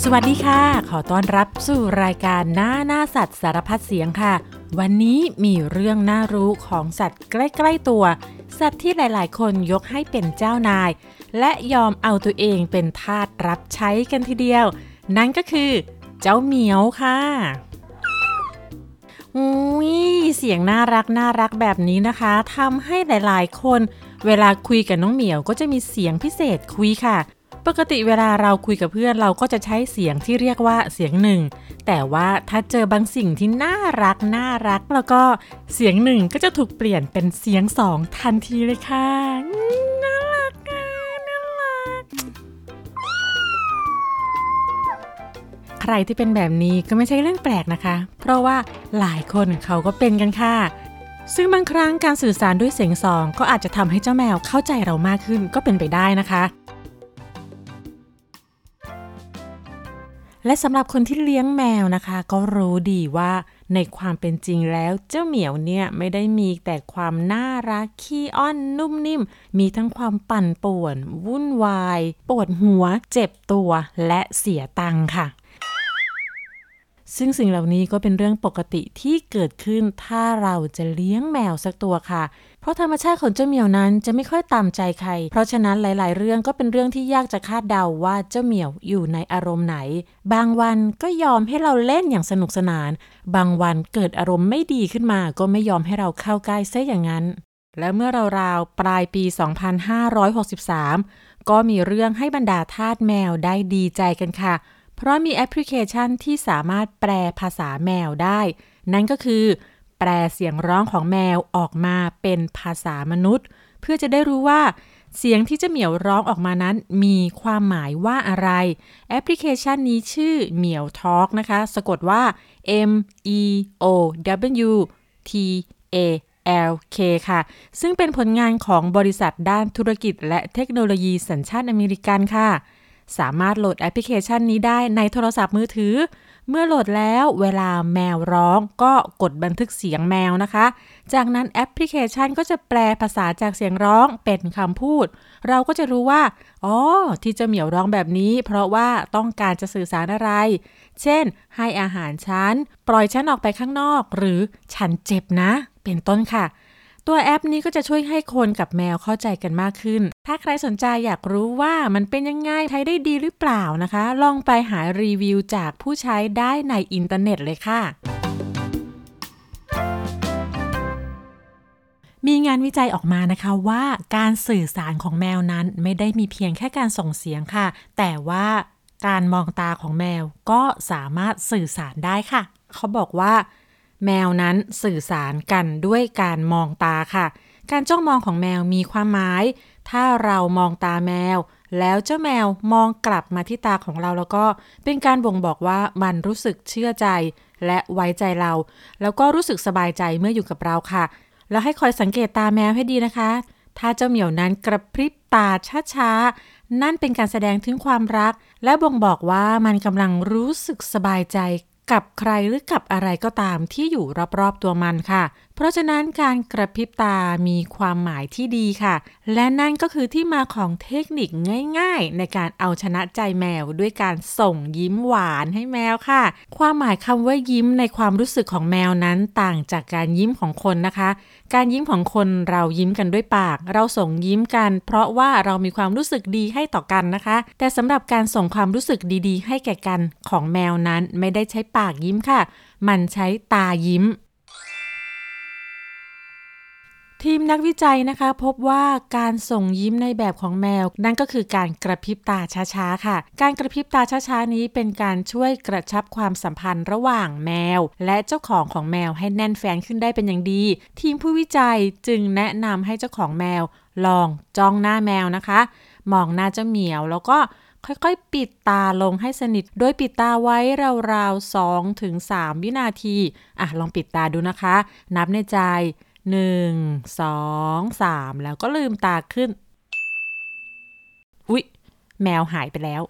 สวัสดีค่ะ ขอต้อนรับสู่รายการหน้าหน้าสัตว์สารพัดเสียงค่ะ วันนี้มีเรื่องน่ารู้ของสัตว์ใกล้ๆตัว สัตว์ที่หลายๆ คนยกให้เป็นเจ้านาย และยอมเอาตัวเองเป็นทาสรับใช้กันทีเดียว นั่นก็คือ เจ้าเหมียวค่ะอุ้ยเสียงน่ารักน่ารักแบบนี้นะคะทำให้หลายๆ คน เวลาคุยกับน้องเหมียวก็จะมีเสียงพิเศษคุยค่ะ ปกติเวลาเราคุยกับเพื่อนเราก็จะใช้เสียงที่เรียกว่าเสียงหนึ่ง แต่ว่าถ้าเจอบางสิ่งที่น่ารักน่ารัก แล้วก็เสียงหนึ่งก็จะถูกเปลี่ยนเป็นเสียงสองทันทีเลยค่ะน่ารักอะน่ารัก ใครที่เป็นแบบนี้ก็ไม่ใช่เรื่องแปลกนะคะ เพราะว่าหลายคนเขาก็เป็นกันค่ะซึ่งบางครั้งการสื่อสารด้วยเสียงสองก็อาจจะทำให้เจ้าแมวเข้าใจเรามากขึ้นก็เป็นไปได้นะคะ และสำหรับคนที่เลี้ยงแมวนะคะ ก็รู้ดีว่าในความเป็นจริงแล้วเจ้าเหมียวเนี่ยไม่ได้มีแต่ความน่ารักขี้อ้อนนุ่มนิ่ม มีทั้งความปั่นป่วน วุ่นวาย ปวดหัว เจ็บตัว และเสียตังค่ะ ซึ่งสิ่งเหล่านี้ก็เป็นเรื่องปกติที่เกิดขึ้นถ้าเราจะเลี้ยงแมวสักตัวค่ะ เพราะธรรมชาติของเจ้าเหมียวนั้นจะไม่ค่อยตามใจใคร เพราะฉะนั้นหลาย ๆ เรื่องก็เป็นเรื่องที่ยากจะคาดเดาว่าเจ้าเหมียวอยู่ในอารมณ์ไหน บางวันก็ยอมให้เราเล่นอย่างสนุกสนาน บางวันเกิดอารมณ์ไม่ดีขึ้นมา ก็ไม่ยอมให้เราเข้าใกล้ซะอย่างนั้น และเมื่อราวๆปลายปี 2563 ก็มีเรื่องให้บรรดาทาสแมวได้ดีใจกันค่ะ เพราะมีแอปพลิเคชันที่สามารถแปลภาษาแมวได้ นั่นก็คือ แปลเสียงร้องของแมวออกมาเป็นภาษามนุษย์ เพื่อจะได้รู้ว่า เสียงที่เจ้าเหมียวร้องออกมานั้น มีความหมายว่าอะไร แอปพลิเคชันนี้ชื่อเหมียวทอ l k นะคะ สะกดว่า M E O W T A L K ค่ะ ซึ่งเป็นผลงานของบริษัทด้านธุรกิจและเทคโนโลยีสัญชาติอเมริกันค่ะ สามารถโหลดแอปพลิเคชันนี้ได้ในโทรศัพท์มือถือ เมื่อโหลดแล้วเวลาแมวร้องก็กดบันทึกเสียงแมวนะคะ จากนั้นแอปพลิเคชันก็จะแปลภาษาจากเสียงร้องเป็นคำพูด เราก็จะรู้ว่า อ๋อ ที่เจะเหมียวร้องแบบนี้ เพราะว่าต้องการจะสื่อสารอะไร เช่น ให้อาหารฉัน ปล่อยฉันออกไปข้างนอก หรือฉันเจ็บนะ เป็นต้นค่ะ ตัวแอปนี้ก็จะช่วยให้คนกับแมวเข้าใจกันมากขึ้น ถ้าใครสนใจอยากรู้ว่ามันเป็นยังไงใช้ได้ดีหรือเปล่านะคะ ลองไปหารีวิวจากผู้ใช้ได้ในอินเทอร์เน็ตเลยค่ะ มีงานวิจัยออกมานะคะว่าการสื่อสารของแมวนั้นไม่ได้มีเพียงแค่การส่งเสียงค่ะ แต่ว่าการมองตาของแมวก็สามารถสื่อสารได้ค่ะ เขาบอกว่า แมวนั้นสื่อสารกันด้วยการมองตาค่ะ การจ้องมองของแมวมีความหมาย ถ้าเรามองตาแมว แล้วเจ้าแมวมองกลับมาที่ตาของเราแล้วก็เป็นการบ่งบอกว่ามันรู้สึกเชื่อใจ และไว้ใจเรา แล้วก็รู้สึกสบายใจเมื่ออยู่กับเราค่ะ แล้วให้คอยสังเกตตาแมวให้ดีนะคะ ถ้าเจ้าเหมียวนั้นกระพริบตาช้าๆนั่นเป็นการแสดงถึงความรัก และบ่งบอกว่ามันกำลังรู้สึกสบายใจกับใครหรือกับอะไรก็ตามที่อยู่รอบๆตัวมันค่ะเพราะฉะนั้นการกระพริบตามีความหมายที่ดีค่ะ และนั่นก็คือที่มาของเทคนิคง่าย ๆ ในการเอาชนะใจแมวด้วยการส่งยิ้มหวานให้แมวค่ะ ความหมายคำว่ายิ้มในความรู้สึกของแมวนั้นต่างจากการยิ้มของคนนะคะ การยิ้มของคนเรายิ้มกันด้วยปาก เราส่งยิ้มกัน เพราะว่าเรามีความรู้สึกดีให้ต่อกันนะคะ แต่สำหรับการส่งความรู้สึกดี ๆ ให้แก่กันของแมวนั้นไม่ได้ใช้ปากยิ้มค่ะ มันใช้ตายิ้ม ทีมนักวิจัยนะคะ พบว่าการส่งยิ้มในแบบของแมว นั่นก็คือการกระพริบตาช้าๆค่ะ การกระพริบตาช้าๆนี้เป็นการช่วยกระชับความสัมพันธ์ระหว่างแมว และเจ้าของของแมวให้แน่นแฟนขึ้นได้เป็นอย่างดี ทีมผู้วิจัยจึงแนะนำให้เจ้าของแมว ลองจ้องหน้าแมวนะคะ มองหน้าเจ้าเหมียวแล้วก็ค่อยๆ ปิดตาลงให้สนิท โดยปิดตาไว้ราวๆ2ถึง3วินาที อะ ลองปิดตาดูนะคะ นับในใจ 1 2 3แล้วก็ลืมตาขึ้น อุ๊ย แมวหายไปแล้ว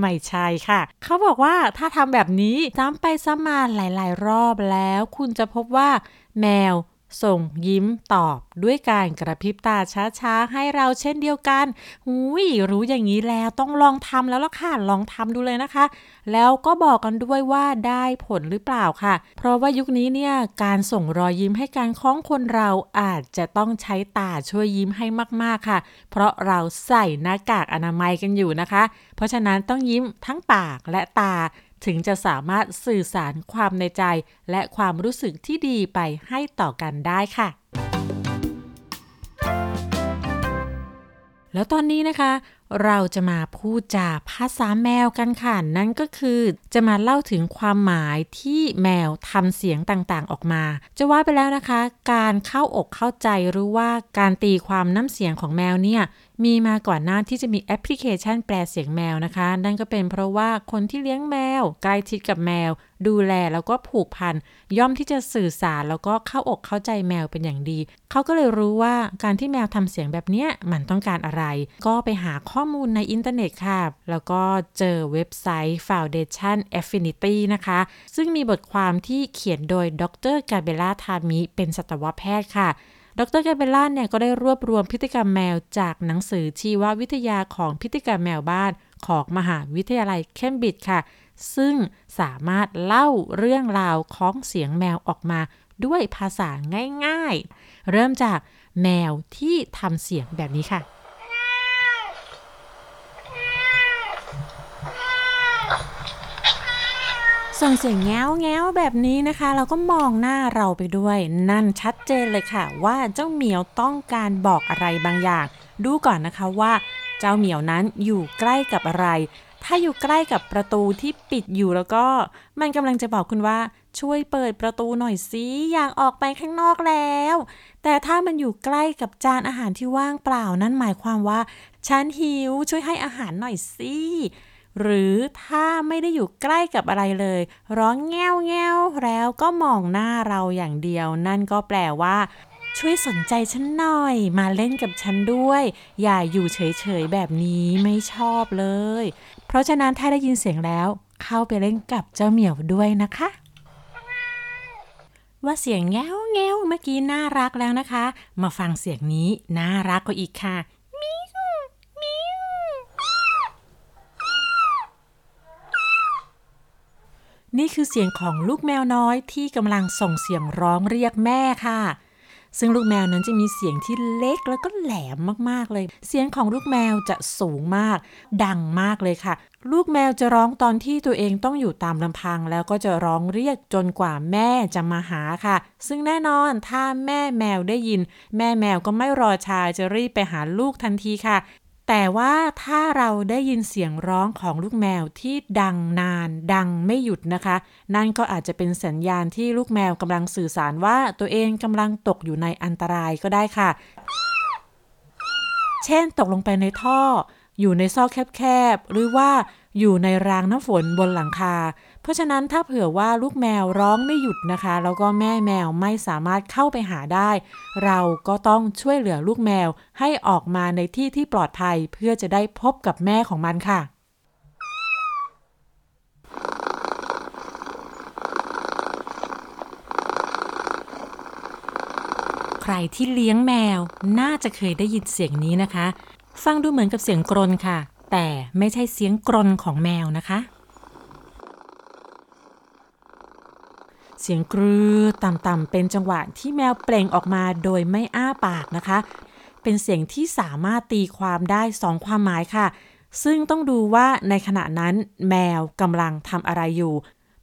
ไม่ใช่ค่ะ เขาบอกว่าถ้าทำแบบนี้ซ้ำไปซ้ำมาหลาย ๆ รอบแล้ว คุณจะพบว่า แมว ส่งยิ้มตอบด้วยการกระพริบตาช้าๆ ให้เราเช่นเดียวกันหุยรู้อย่างนี้แล้วต้องลองทำแล้วล่ะค่ะ ลองทำดูเลยนะคะ แล้วก็บอกกันด้วยว่าได้ผลหรือเปล่าค่ะ เพราะว่ายุคนี้เนี่ยการส่งรอยยิ้มให้การคล้องคนเราอาจจะต้องใช้ตาช่วยยิ้มให้มากๆค่ะ เพราะเราใส่หน้ากากอนามัยกันอยู่นะคะ เพราะฉะนั้นต้องยิ้มทั้งปากและตา ถึงจะสามารถสื่อสารความในใจ และความรู้สึกที่ดีไปให้ต่อกันได้ค่ะ แล้วตอนนี้นะคะ เราจะมาพูดจาภาษาแมวกันค่ะ นั่นก็คือจะมาเล่าถึงความหมายที่แมวทำเสียงต่างๆออกมา จะว่าไปแล้วนะคะ การเข้าอกเข้าใจหรือว่าการตีความน้ำเสียงของแมวเนี่ยมีมาก่อนหน้าที่จะมีแอปพลิเคชันแปลเสียงแมวนะคะ นั่นก็เป็นเพราะว่าคนที่เลี้ยงแมวใกล้ชิดกับแมว ดูแลแล้วก็ผูกพัน ย่อมที่จะสื่อสารแล้วก็เข้าอกเข้าใจแมวเป็นอย่างดี เขาก็เลยรู้ว่าการที่แมวทำเสียงแบบนี้มันต้องการอะไร ก็ไปหาข้อมูลในอินเทอร์เน็ตค่ะ แล้วก็เจอเว็บไซต์ Foundation Affinity นะคะ ซึ่งมีบทความที่เขียนโดยดรกาเบล่าทามิเป็นสัตวแพทย์ค่ะ ดรแกเบล่าเนี่ยก็ได้รวบรวมพฤติกรรมแมวจากหนังสือชีววิทยาของพฤติกรรมแมวบ้านของมหาวิทยาลัยเคมบริดจ์ค่ะ ซึ่งสามารถเล่าเรื่องราวของเสียงแมวออกมาด้วยภาษาง่ายๆ เริ่มจากแมวที่ทำเสียงแบบนี้ค่ะ ส่งเสียงแง้วแง้วแบบนี้นะคะ เราก็มองหน้าเราไปด้วย นั่นชัดเจนเลยค่ะ ว่าเจ้าเหมียวต้องการบอกอะไรบางอย่าง ดูก่อนนะคะว่า เจ้าเหมียวนั้นอยู่ใกล้กับอะไร ถ้าอยู่ใกล้กับประตูที่ปิดอยู่แล้วก็ มันกำลังจะบอกคุณว่าช่วยเปิดประตูหน่อยสิอยากออกไปข้างนอกแล้ว แต่ถ้ามันอยู่ใกล้กับจานอาหารที่ว่างเปล่านั่นหมายความว่า ฉันหิวช่วยให้อาหารหน่อยสิ หรือถ้าไม่ได้อยู่ใกล้กับอะไรเลย ร้องแง้วแง้วแล้วก็มองหน้าเราอย่างเดียว นั่นก็แปลว่า ช่วยสนใจฉันหน่อย มาเล่นกับฉันด้วย อย่าอยู่เฉยๆแบบนี้ไม่ชอบเลย เพราะฉะนั้นถ้าได้ยินเสียงแล้ว เข้าไปเล่นกับเจ้าเหมียวด้วยนะคะว่าเสียงแง้วแง้วเมื่อกี้น่ารักแล้วนะคะ มาฟังเสียงนี้น่ารักกว่าอีกค่ะ นี่คือเสียงของลูกแมวน้อยที่กำลังส่งเสียงร้องเรียกแม่ค่ะ ซึ่งลูกแมวนั้นจะมีเสียงที่เล็กแล้วก็แหลมมากๆเลย เสียงของลูกแมวจะสูงมาก ดังมากเลยค่ะ ลูกแมวจะร้องตอนที่ตัวเองต้องอยู่ตามลำพัง แล้วก็จะร้องเรียกจนกว่าแม่จะมาหาค่ะ ซึ่งแน่นอนถ้าแม่แมวได้ยิน แม่แมวก็ไม่รอช้าจะรีบไปหาลูกทันทีค่ะ แต่ว่าถ้าเราได้ยินเสียงร้องของลูกแมวที่ดังนาน ดังไม่หยุดนะคะ นั่นก็อาจจะเป็นสัญญาณที่ลูกแมวกำลังสื่อสารว่าตัวเองกำลังตกอยู่ในอันตรายก็ได้ค่ะ เช่นตกลงไปในท่อ อยู่ในซอกแคบๆ หรือว่าอยู่ในรางน้ำฝนบนหลังคา เพราะฉะนั้นถ้าเผื่อว่าลูกแมวร้องไม่หยุดนะคะ แล้วก็แม่แมวไม่สามารถเข้าไปหาได้ เราก็ต้องช่วยเหลือลูกแมวให้ออกมาในที่ที่ปลอดภัยเพื่อจะได้พบกับแม่ของมันค่ะใครที่เลี้ยงแมวน่าจะเคยได้ยินเสียงนี้นะคะ ฟังดูเหมือนกับเสียงกรนค่ะ แต่ไม่ใช่เสียงกรนของแมวนะคะ เสียงกรือต่ำๆเป็นจังหวะที่แมวเปล่งออกมาโดยไม่อ้าปากนะคะ เป็นเสียงที่สามารถตีความได้สองความหมายค่ะ ซึ่งต้องดูว่าในขณะนั้นแมวกำลังทำอะไรอยู่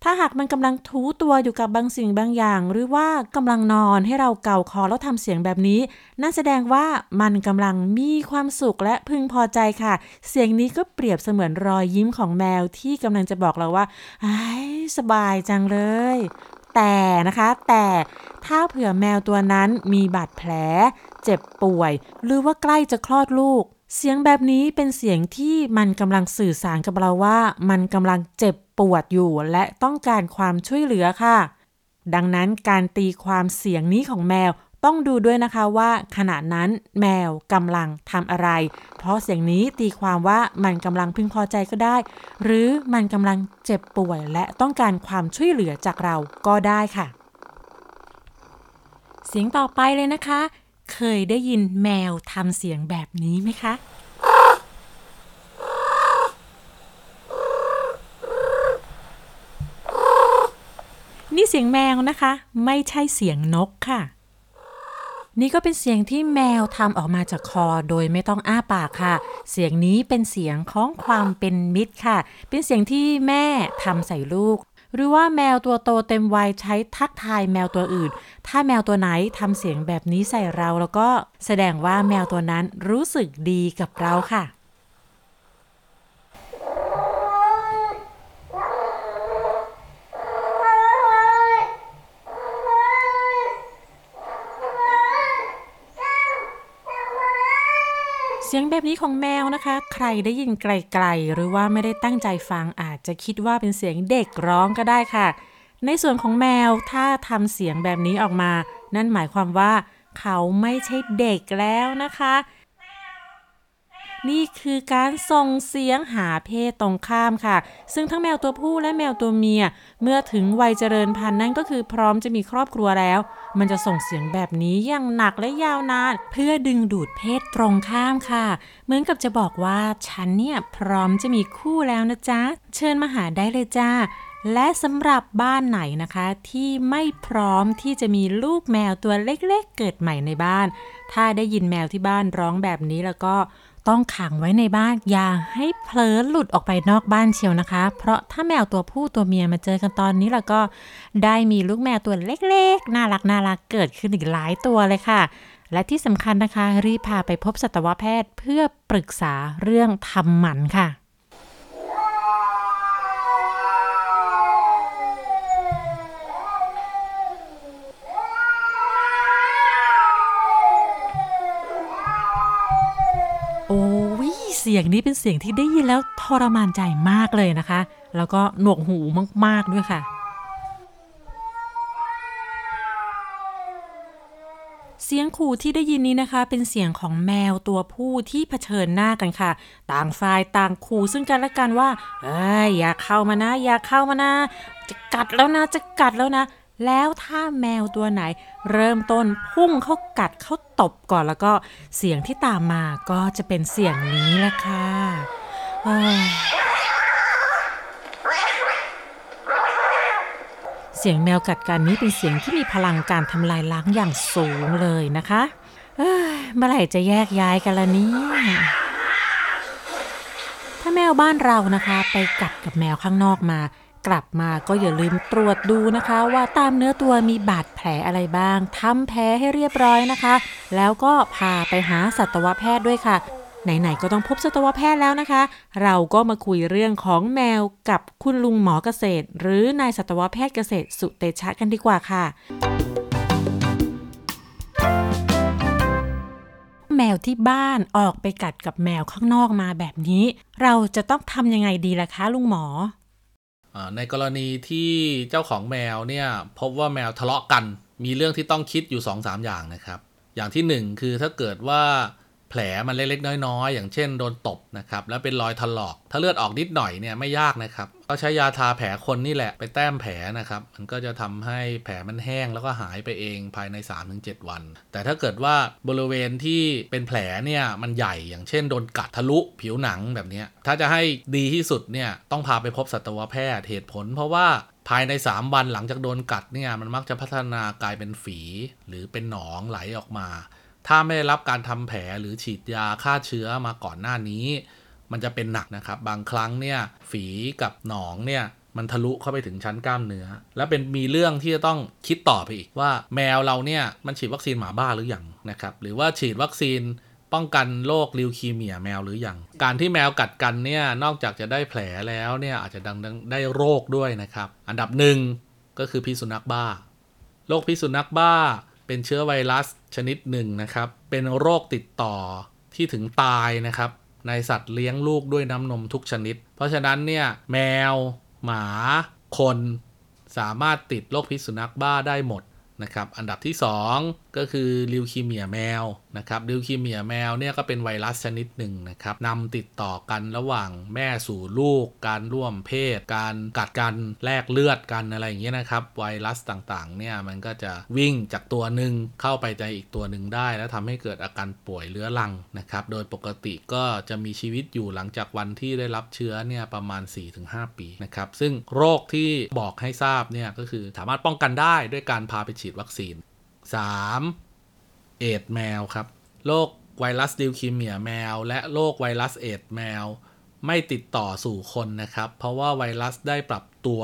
ถ้าหากมันกำลังทูตัวอยู่กับบางสิ่งบางอย่าง หรือว่ากำลังนอนให้เราเกาคอแล้วทำเสียงแบบนี้ นั่นแสดงว่ามันกำลังมีความสุขและพึงพอใจค่ะ เสียงนี้ก็เปรียบเสมือนรอยยิ้มของแมวที่กำลังจะบอกเราว่าไอ้สบายจังเลย แต่นะคะ แต่ถ้าเผื่อแมวตัวนั้นมีบาดแผล เจ็บป่วย หรือว่าใกล้จะคลอดลูก เสียงแบบนี้เป็นเสียงที่มันกำลังสื่อสารกับเราว่า มันกำลังเจ็บปวดอยู่ และต้องการความช่วยเหลือค่ะ ดังนั้นการตีความเสียงนี้ของแมว ต้องดูด้วยนะคะว่าขณะนั้นแมวกำลังทำอะไร เพราะเสียงนี้ตีความว่ามันกำลังพึงพอใจก็ได้ หรือมันกำลังเจ็บป่วยและต้องการความช่วยเหลือจากเราก็ได้ค่ะ เสียงต่อไปเลยนะคะ เคยได้ยินแมวทำเสียงแบบนี้ไหมคะนี่เสียงแมวนะคะ ไม่ใช่เสียงนกค่ะ นี่ก็เป็นเสียงที่แมวทำออกมาจากคอโดยไม่ต้องอ้าปากค่ะ เสียงนี้เป็นเสียงของความเป็นมิตรค่ะ เป็นเสียงที่แม่ทำใส่ลูก หรือว่าแมวตัวโตเต็มวัยใช้ทักทายแมวตัวอื่น ถ้าแมวตัวไหนทำเสียงแบบนี้ใส่เราแล้วก็แสดงว่าแมวตัวนั้นรู้สึกดีกับเราค่ะ เสียงแบบนี้ของแมวนะคะ ใครได้ยินไกลๆ หรือว่าไม่ได้ตั้งใจฟังอาจจะคิดว่าเป็นเสียงเด็กร้องก็ได้ค่ะ ในส่วนของแมวถ้าทำเสียงแบบนี้ออกมา นั่นหมายความว่า เขาไม่ใช่เด็กแล้วนะคะ นี่คือการส่งเสียงหาเพศตรงข้ามค่ะ ซึ่งทั้งแมวตัวผู้และแมวตัวเมีย เมื่อถึงวัยเจริญพันธุ์นั่นก็คือพร้อมจะมีครอบครัวแล้ว มันจะส่งเสียงแบบนี้อย่างหนักและยาวนาน เพื่อดึงดูดเพศตรงข้ามค่ะ เหมือนกับจะบอกว่าฉันเนี่ยพร้อมจะมีคู่แล้วนะจ๊ะ เชิญมาหาได้เลยจ้าและสำหรับบ้านไหนนะคะ ที่ไม่พร้อมที่จะมีลูกแมวตัวเล็กๆเกิดใหม่ในบ้าน ถ้าได้ยินแมวที่บ้านร้องแบบนี้แล้วก็ ต้องขังไว้ในบ้านอย่าให้เผลอหลุดออกไปนอกบ้านเชียวนะคะ เพราะถ้าแมวตัวผู้ตัวเมียมาเจอกันตอนนี้แล้วก็ได้มีลูกแมวตัวเล็กๆ น่ารักน่ารักเกิดขึ้นอีกหลายตัวเลยค่ะ และที่สำคัญนะคะ รีบพาไปพบสัตวแพทย์เพื่อปรึกษาเรื่องทำหมันค่ะ โอ้ยเสียงนี้เป็นเสียงที่ได้ยินแล้วทรมานใจมากเลยนะคะ แล้วก็หนวกหูมากๆด้วยค่ะ เสียงขู่ที่ได้ยินนี้นะคะ เป็นเสียงของแมวตัวผู้ที่เผชิญหน้ากันค่ะ ต่างฝ่ายต่างขู่ซึ่งกันและกันว่าเอ้ยอย่าเข้ามานะ อย่าเข้ามานะ จะกัดแล้วนะจะกัดแล้วนะ แล้วถ้าแมวตัวไหน เริ่มต้นพุ่งเข้ากัดเข้าตบก่อนแล้วก็เสียงที่ตามมาก็จะเป็นเสียงนี้แหละค่ะเสียงแมวกัดกันนี้เป็นเสียงที่มีพลังการทำลายล้างอย่างสูงเลยนะคะเอ้ยเมื่อไหร่จะแยกย้ายกันละนี่ถ้าแมวบ้านเรานะคะ ไปกัดกับแมวข้างนอกมา กลับมาก็อย่าลืมตรวจดูนะคะ ว่าตามเนื้อตัวมีบาดแผลอะไรบ้างทำแผลให้เรียบร้อยนะคะ แล้วก็พาไปหาสัตวแพทย์ด้วยค่ะไหน ๆ ก็ต้องพบสัตวแพทย์แล้วนะคะ เราก็มาคุยเรื่องของแมวกับคุณลุงหมอเกษตร หรือนายสัตวแพทย์เกษตรสุเตชะกันดีกว่าค่ะ แมวที่บ้านออกไปกัดกับแมวข้างนอกมาแบบนี้ เราจะต้องทำยังไงดีล่ะคะลุงหมอ ในกรณีที่เจ้าของแมวเนี่ยพบว่าแมวทะเลาะกัน มีเรื่องที่ต้องคิดอยู่ 2-3สอย่างนะครับ อย่างที่ 1 คือถ้าเกิดว่าแผลมันเล็กๆน้อยๆ อย่างเช่นโดนตบนะครับ แล้วเป็นรอยถลอก ถ้าเลือดออกนิดหน่อยเนี่ยไม่ยากนะครับ ก็ใช้ยาทาแผลคนนี่แหละไปแต้มแผลนะครับ มันก็จะทำให้แผลมันแห้งแล้วก็หายไปเองภายใน 3-7 วัน แต่ถ้าเกิดว่าบริเวณที่เป็นแผลเนี่ยมันใหญ่อย่างเช่นโดนกัดทะลุผิวหนังแบบนี้ถ้าจะให้ดีที่สุดเนี่ยต้องพาไปพบสัตวแพทย์เหตุผล เพราะว่าภายใน 3 วันหลังจากโดนกัดเนี่ยมันมักจะพัฒนากลายเป็นฝีหรือเป็นหนองไหลออกมา ถ้าไม่ได้รับการทำแผลหรือฉีดยาฆ่าเชื้อมาก่อนหน้านี้ มันจะเป็นหนักนะครับ บางครั้งเนี่ยฝีกับหนองเนี่ยมันทะลุเข้าไปถึงชั้นกล้ามเนื้อ แล้วเป็นมีเรื่องที่จะต้องคิดต่อไปอีกว่าแมวเราเนี่ยมันฉีดวัคซีนหมาบ้าหรือยังนะครับหรือว่าฉีดวัคซีนป้องกันโรคลิวคีเมียแมวหรือยัง การที่แมวกัดกันเนี่ยนอกจากจะได้แผลแล้วเนี่ยอาจจะดังได้โรคด้วยนะครับ อันดับหนึ่งก็คือพิษสุนัขบ้า โรคพิษสุนัขบ้า เป็นเชื้อไวรัสชนิดหนึ่งนะครับ เป็นโรคติดต่อที่ถึงตายนะครับ ในสัตว์เลี้ยงลูกด้วยน้ำนมทุกชนิด เพราะฉะนั้นเนี่ยแมว หมา คน สามารถติดโรคพิษสุนัขบ้าได้หมดนะครับ อันดับที่ 2 ก็คือลิวคีเมียแมวนะครับลิวคีเมียแมวเนี่ยก็เป็นไวรัสชนิดหนึ่งนะครับนำติดต่อกันระหว่างแม่สู่ลูก การร่วมเพศ การกัดกันแลกเลือดกันอะไรอย่างเงี้ยนะครับ ไวรัสต่างๆเนี่ยมันก็จะวิ่งจากตัวหนึ่งเข้าไปในอีกตัวหนึ่งได้ แล้วทำให้เกิดอาการป่วยเรื้อรังนะครับโดยปกติก็จะมีชีวิตอยู่หลังจากวันที่ได้รับเชื้อเนี่ยประมาณ 4-5 ปีนะครับซึ่งโรคที่บอกให้ทราบเนี่ยก็คือสามารถป้องกันได้ด้วยการพาไปฉีดวัคซีน 3. เอดแมวครับ โรคไวรัสดิวคีเมียแมว และโรคไวรัสเอดแมว ไม่ติดต่อสู่คนนะครับ เพราะว่าไวรัสได้ปรับตัว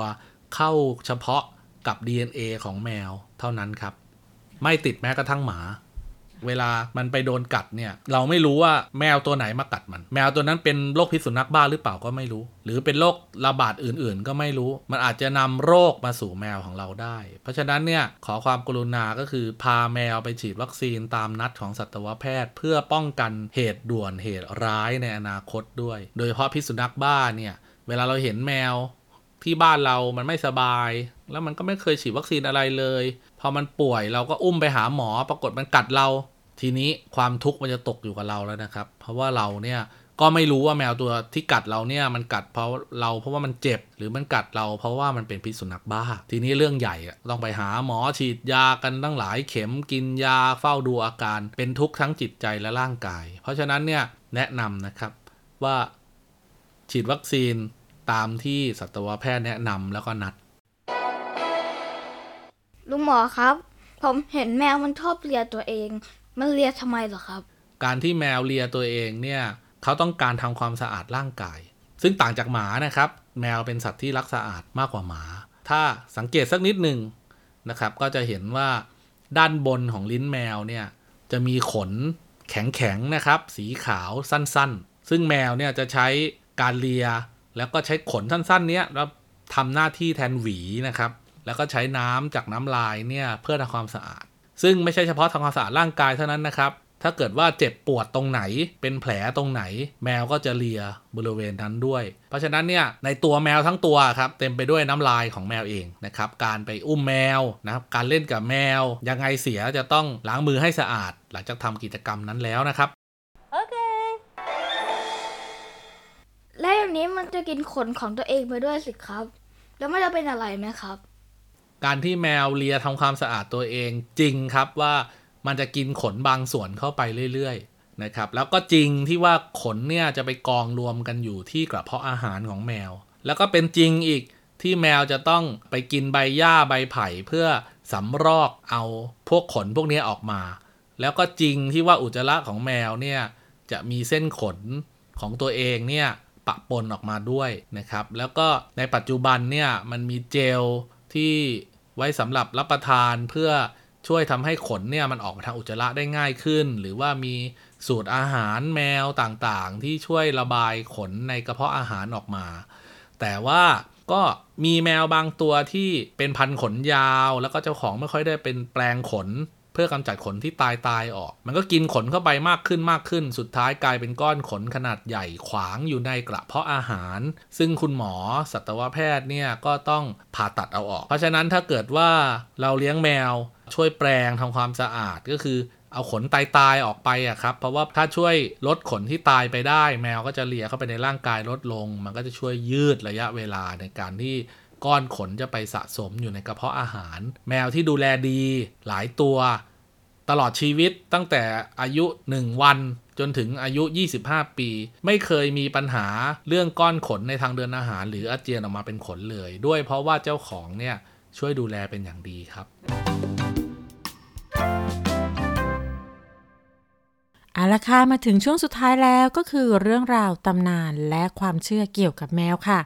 เข้าเฉพาะกับ DNA ของแมวเท่านั้นครับ ไม่ติดแม้กระทั่งหมา เวลามันไปโดนกัดเนี่ย เราไม่รู้ว่าแมวตัวไหนมากัดมัน แมวตัวนั้นเป็นโรคพิษสุนัขบ้าหรือเปล่าก็ไม่รู้ หรือเป็นโรคระบาดอื่นๆ ก็ไม่รู้ มันอาจจะนำโรคมาสู่แมวของเราได้ เพราะฉะนั้นเนี่ยขอความกรุณาก็คือพาแมวไปฉีดวัคซีนตามนัดของสัตวแพทย์ เพื่อป้องกันเหตุด่วนเหตุร้ายในอนาคตด้วย โดยเฉพาะพิษสุนัขบ้าเนี่ยเวลาเราเห็นแมวที่บ้านเรามันไม่สบาย แล้วมันก็ไม่เคยฉีดวัคซีนอะไรเลย พอมันป่วยเราก็อุ้มไปหาหมอ ปรากฏมันกัดเรา ทีนี้ความทุกข์มันจะตกอยู่กับเราแล้วนะครับ เพราะว่าเราเนี่ยก็ไม่รู้ว่าแมวตัวที่กัดเราเนี่ยมันกัดเพราะเราเพราะว่ามันเจ็บ หรือมันกัดเราเพราะว่ามันเป็นพิษสุนัขบ้า ทีนี้เรื่องใหญ่ต้องไปหาหมอฉีดยากันตั้งหลายเข็มกินยาเฝ้าดูอาการ เป็นทุกข์ทั้งจิตใจและร่างกาย เพราะฉะนั้นเนี่ยแนะนำนะครับว่าฉีดวัคซีนตามที่สัตวแพทย์แนะนำแล้วก็นัด ลุงหมอครับ ผมเห็นแมวมันชอบเลียตัวเอง มันเลียทำไมเหรอครับ การที่แมวเลียตัวเองเนี่ยเขาต้องการทำความสะอาดร่างกาย ซึ่งต่างจากหมานะครับ แมวเป็นสัตว์ที่รักสะอาดมากกว่าหมา ถ้าสังเกตสักนิดหนึ่งนะครับ ก็จะเห็นว่าด้านบนของลิ้นแมวเนี่ยจะมีขนแข็งๆนะครับ สีขาวสั้นๆ ซึ่งแมวเนี่ยจะใช้การเลีย แล้วก็ใช้ขนสั้นๆ เนี้ยแล้วทำหน้าที่แทนหวีนะครับ แล้วก็ใช้น้ำจากน้ำลายเนี่ยเพื่อทำความสะอาด ซึ่งไม่ใช่เฉพาะทำความสะอาดร่างกายเท่านั้นนะครับ ถ้าเกิดว่าเจ็บปวดตรงไหน เป็นแผลตรงไหน แมวก็จะเลียบริเวณนั้นด้วย เพราะฉะนั้นเนี่ยในตัวแมวทั้งตัวครับเต็มไปด้วยน้ำลายของแมวเองนะครับการไปอุ้มแมวนะครับการเล่นกับแมว ยังไงเสียจะต้องล้างมือให้สะอาด หลังจากทำกิจกรรมนั้นแล้วนะครับแล้วอย่างนี้มันจะกินขนของตัวเองไปด้วยสิครับ แล้วมันจะเป็นอะไรไหมครับ การที่แมวเลียทำความสะอาดตัวเองจริงครับว่ามันจะกินขนบางส่วนเข้าไปเรื่อยๆนะครับ แล้วก็จริงที่ว่าขนเนี่ยจะไปกองรวมกันอยู่ที่กระเพาะอาหารของแมว แล้วก็เป็นจริงอีกที่แมวจะต้องไปกินใบหญ้าใบไผ่เพื่อสำรอกเอาพวกขนพวกนี้ออกมา แล้วก็จริงที่ว่าอุจจาระของแมวเนี่ยจะมีเส้นขนของตัวเองเนี่ยปะปนออกมาด้วยนะครับ แล้วก็ในปัจจุบันเนี่ยมันมีเจล ที่ไว้สำหรับรับประทานเพื่อช่วยทำให้ขนเนี่ยมันออกมาทางอุจจาระได้ง่ายขึ้น หรือว่ามีสูตรอาหารแมวต่างๆ ที่ช่วยระบายขนในกระเพาะอาหารออกมา แต่ว่าก็มีแมวบางตัวที่เป็นพันขนยาว แล้วก็เจ้าของไม่ค่อยได้เป็นแปลงขน พื่อกำจัดขนที่ตายตายออก มันก็กินขนเข้าไปมากขึ้นมากขึ้น สุดท้ายกลายเป็นก้อนขนขนาดใหญ่ขวางอยู่ในกระเพาะอาหาร ซึ่งคุณหมอสัตวแพทย์เนี่ยก็ต้องผ่าตัดเอาออก เพราะฉะนั้นถ้าเกิดว่าเราเลี้ยงแมว ช่วยแปลงทำความสะอาดก็คือเอาขนตายตายออกไปอะครับ เพราะว่าถ้าช่วยลดขนที่ตายไปได้ แมวก็จะเลียเข้าไปในร่างกายลดลง มันก็จะช่วยยืดระยะเวลาในการที่ ก้อนขนจะไปสะสมอยู่ในกระเพาะอาหาร แมวที่ดูแลดีหลายตัว ตลอดชีวิตตั้งแต่อายุ 1 วันจนถึงอายุ 25 ปี ไม่เคยมีปัญหาเรื่องก้อนขนในทางเดินอาหาร หรืออาเจียนออกมาเป็นขนเลย ด้วยเพราะว่าเจ้าของเนี่ยช่วยดูแลเป็นอย่างดีครับ เอาละค่ะมาถึงช่วงสุดท้ายแล้วก็คือเรื่องราวตำนานและความเชื่อเกี่ยวกับแมวค่ะ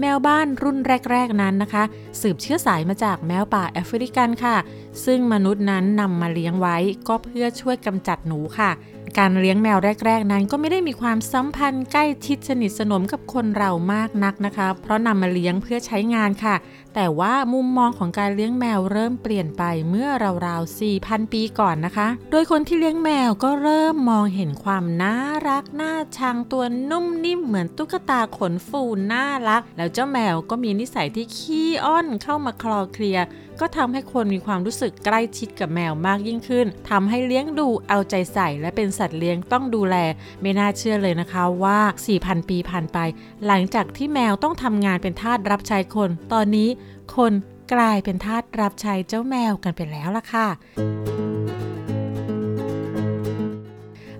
แมวบ้านรุ่นแรก ๆนั้นนะคะ สืบเชื้อสายมาจากแมวป่าแอฟริกันค่ะ ซึ่งมนุษย์นั้นนำมาเลี้ยงไว้ก็เพื่อช่วยกำจัดหนูค่ะ การเลี้ยงแมวแรก ๆ นั้นก็ไม่ได้มีความสัมพันธ์ใกล้ชิดสนิทสนมกับคนเรามากนักนะคะ เพราะนำมาเลี้ยงเพื่อใช้งานค่ะ แต่ว่ามุมมองของการเลี้ยงแมวเริ่มเปลี่ยนไปเมื่อราวๆ 4,000 ปีก่อนนะคะ โดยคนที่เลี้ยงแมวก็เริ่มมองเห็นความน่ารักน่าชังตัวนุ่มนิ่มเหมือนตุ๊กตาขนฟูน่ารัก แล้วเจ้าแมวก็มีนิสัยที่ขี้อ้อนเข้ามาคลอเคลีย ก็ทำให้คนมีความรู้สึกใกล้ชิดกับแมวมากยิ่งขึ้นทำให้เลี้ยงดูเอาใจใส่และเป็นสัตว์เลี้ยงต้องดูแล ไม่น่าเชื่อเลยนะคะว่า 4,000 ปีผ่านไป หลังจากที่แมวต้องทำงานเป็นทาสรับใช้คน ตอนนี้คนกลายเป็นทาสรับใช้เจ้าแมวกันไปแล้วล่ะค่ะ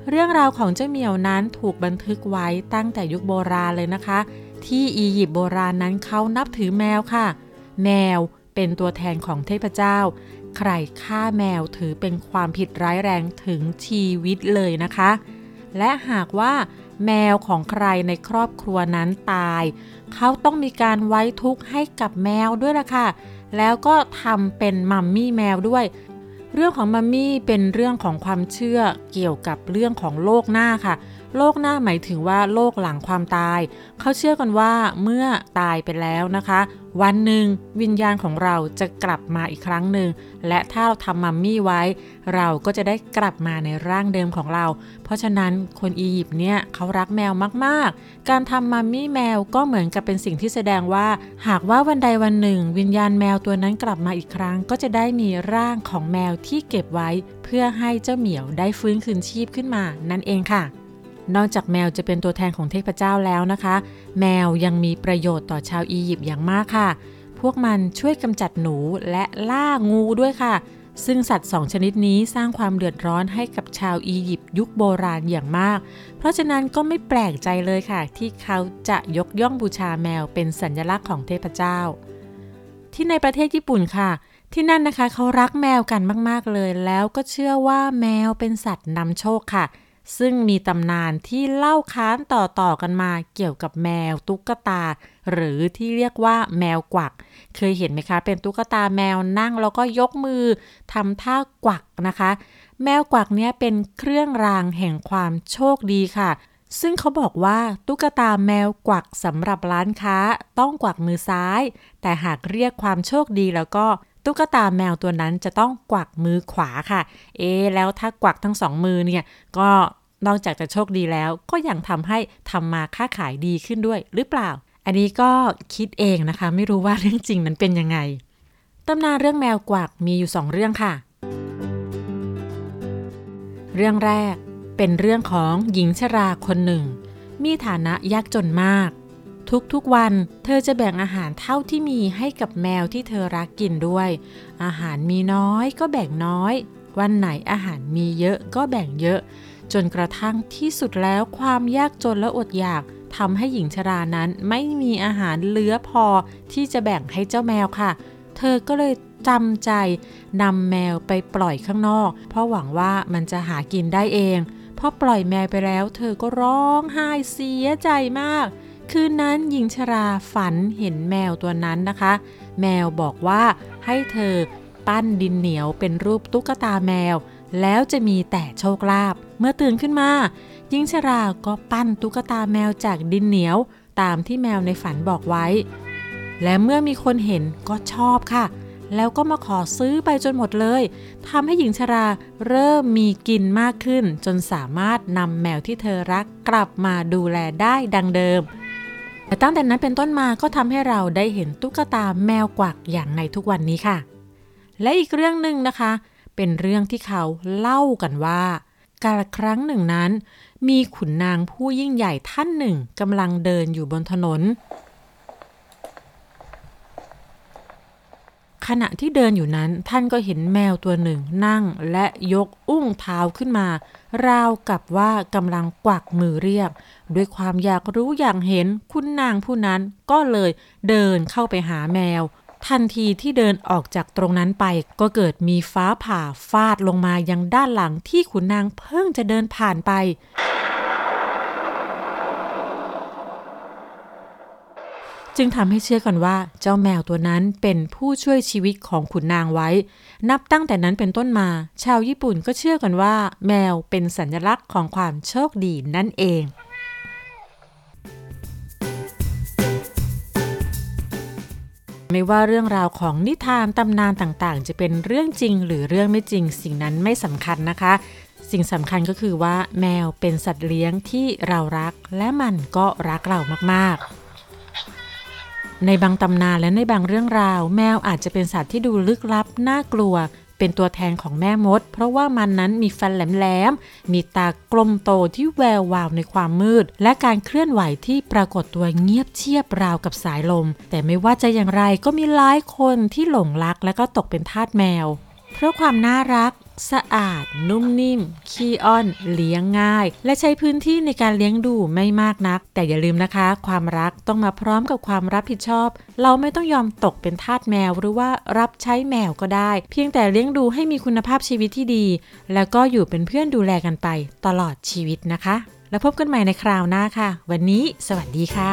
เรื่องราวของเจ้าเหมียวนั้นถูกบันทึกไว้ตั้งแต่ยุคโบราณเลยนะคะ ที่อียิปต์โบราณนั้นเขานับถือแมวค่ะ แมว เป็นตัวแทนของเทพเจ้า ใครฆ่าแมวถือเป็นความผิดร้ายแรงถึงชีวิตเลยนะคะ และหากว่าแมวของใครในครอบครัวนั้นตาย เขาต้องมีการไว้ทุกข์ให้กับแมวด้วยล่ะค่ะ แล้วก็ทำเป็นมัมมี่แมวด้วย เรื่องของมัมมี่เป็นเรื่องของความเชื่อเกี่ยวกับเรื่องของโลกหน้าค่ะ โลกหน้าหมายถึงว่าโลกหลังความตาย เขาเชื่อกันว่าเมื่อตายไปแล้วนะคะ วันหนึ่งวิญญาณของเราจะกลับมาอีกครั้งหนึ่ง และถ้าเราทำมัมมี่ไว้ เราก็จะได้กลับมาในร่างเดิมของเรา เพราะฉะนั้นคนอียิปต์เนี่ยเขารักแมวมากๆ การทำมัมมี่แมวก็เหมือนกับเป็นสิ่งที่แสดงว่า หากว่าวันใดวันหนึ่ง วิญญาณแมวตัวนั้นกลับมาอีกครั้ง ก็จะได้มีร่างของแมวที่เก็บไว้ เพื่อให้เจ้าเหมียวได้ฟื้นคืนชีพขึ้นมานั่นเองค่ะ นอกจากแมวจะเป็นตัวแทนของเทพเจ้าแล้วนะคะ แมวยังมีประโยชน์ต่อชาวอียิปต์อย่างมากค่ะ พวกมันช่วยกำจัดหนูและล่างูด้วยค่ะ ซึ่งสัตว์สองชนิดนี้สร้างความเดือดร้อนให้กับชาวอียิปต์ยุคโบราณอย่างมาก เพราะฉะนั้นก็ไม่แปลกใจเลยค่ะ ที่เขาจะยกย่องบูชาแมวเป็นสัญลักษณ์ของเทพเจ้า ที่ในประเทศญี่ปุ่นค่ะที่นั่นนะคะเขารักแมวกันมาก ๆ เลย แล้วก็เชื่อว่าแมวเป็นสัตว์นำโชคค่ะ ซึ่งมีตำนานที่เล่าค้านต่อๆกันมาเกี่ยวกับแมวตุ๊กตา หรือที่เรียกว่าแมวกวัก เคยเห็นไหมคะ เป็นตุ๊กตาแมวนั่งแล้วก็ยกมือทำท่ากวักนะคะ แมวกวักเนี้ยเป็นเครื่องรางแห่งความโชคดีค่ะซึ่งเขาบอกว่าตุ๊กตาแมวกวักสำหรับร้านค้าต้องกวักมือซ้าย แต่หากเรียกความโชคดีแล้วก็ ตุ๊กตาแมวตัวนั้นจะต้องกวักมือขวาค่ะ เอ๊แล้วถ้ากวักทั้งสองมือเนี่ย ก็นอกจากจะโชคดีแล้ว ก็ยังทำให้ทำมาค้าขายดีขึ้นด้วยหรือเปล่า อันนี้ก็คิดเองนะคะ ไม่รู้ว่าเรื่องจริงนั้นเป็นยังไงตำนานเรื่องแมวกวักมีอยู่สองเรื่องค่ะ เรื่องแรกเป็นเรื่องของหญิงชราคนหนึ่ง มีฐานะยากจนมาก ทุกๆวัน เธอจะแบ่งอาหารเท่าที่มีให้กับแมวที่เธอรักกินด้วย อาหารมีน้อยก็แบ่งน้อย วันไหนอาหารมีเยอะก็แบ่งเยอะ จนกระทั่งที่สุดแล้วความยากจนและอดอยากทำให้หญิงชรานั้นไม่มีอาหารเหลือพอที่จะแบ่งให้เจ้าแมวค่ะ เธอก็เลยจำใจนำแมวไปปล่อยข้างนอก เพราะหวังว่ามันจะหากินได้เองพอปล่อยแมวไปแล้ว เธอก็ร้องไห้เสียใจมาก คืนนั้นหญิงชราฝันเห็นแมวตัวนั้นนะคะ แมวบอกว่าให้เธอปั้นดินเหนียวเป็นรูปตุ๊กตาแมว แล้วจะมีแต่โชคลาภเมื่อตื่นขึ้นมาหญิงชราก็ปั้นตุ๊กตาแมวจากดินเหนียว ตามที่แมวในฝันบอกไว้ และเมื่อมีคนเห็นก็ชอบค่ะ แล้วก็มาขอซื้อไปจนหมดเลยทำให้หญิงชราเริ่มมีกินมากขึ้น จนสามารถนำแมวที่เธอรักกลับมาดูแลได้ดังเดิม แต่ตั้งแต่นั้นเป็นต้นมาก็ทำให้เราได้เห็นตุ๊กตาแมวกวักอย่างในทุกวันนี้ค่ะ และอีกเรื่องหนึ่งนะคะ เป็นเรื่องที่เขาเล่ากันว่า การครั้งหนึ่งนั้น มีขุนนางผู้ยิ่งใหญ่ท่านหนึ่งกำลังเดินอยู่บนถนน ขณะที่เดินอยู่นั้นท่านก็เห็นแมวตัวหนึ่งนั่งและยกอุ้งเท้าขึ้นมา ราวกับว่ากำลังกวักมือเรียก ด้วยความอยากรู้อย่างเห็นคุณนางผู้นั้นก็เลยเดินเข้าไปหาแมว ทันทีที่เดินออกจากตรงนั้นไป ก็เกิดมีฟ้าผ่าฟาดลงมายังด้านหลังที่ขุนนางเพิ่งจะเดินผ่านไป จึงทำให้เชื่อกันว่าเจ้าแมวตัวนั้นเป็นผู้ช่วยชีวิตของขุนนางไว้ นับตั้งแต่นั้นเป็นต้นมา ชาวญี่ปุ่นก็เชื่อกันว่า แมวเป็นสัญลักษณ์ของความโชคดีนั่นเองไไม่ว่าเรื่องราวของนิทานตำนานต่างๆ จะเป็นเรื่องจริงหรือเรื่องไม่จริง สิ่งนั้นไม่สำคัญนะคะ สิ่งสำคัญก็คือว่าแมวเป็นสัตว์เลี้ยงที่เรารัก และมันก็รักเรามากๆ ในบางตำนานและในบางเรื่องราว แมวอาจจะเป็นสัตว์ที่ดูลึกลับ น่ากลัว เป็นตัวแทนของแม่มด เพราะว่ามันนั้นมีฟันแหลมๆ มีตากลมโตที่แวววาวในความมืด และการเคลื่อนไหวที่ปรากฏตัวเงียบเชียบราวกับสายลม แต่ไม่ว่าจะอย่างไรก็มีหลายคนที่หลงรักและก็ตกเป็นทาสแมว เพราะความน่ารัก สะอาด นุ่มนิ่ม ขี้อ้อน เลี้ยงง่าย และใช้พื้นที่ในการเลี้ยงดูไม่มากนัก แต่อย่าลืมนะคะ ความรักต้องมาพร้อมกับความรับผิดชอบ เราไม่ต้องยอมตกเป็นทาสแมวหรือว่ารับใช้แมวก็ได้ เพียงแต่เลี้ยงดูให้มีคุณภาพชีวิตที่ดี แล้วก็อยู่เป็นเพื่อนดูแลกันไปตลอดชีวิตนะคะ แล้วพบกันใหม่ในคราวหน้าค่ะ วันนี้ สวัสดีค่ะ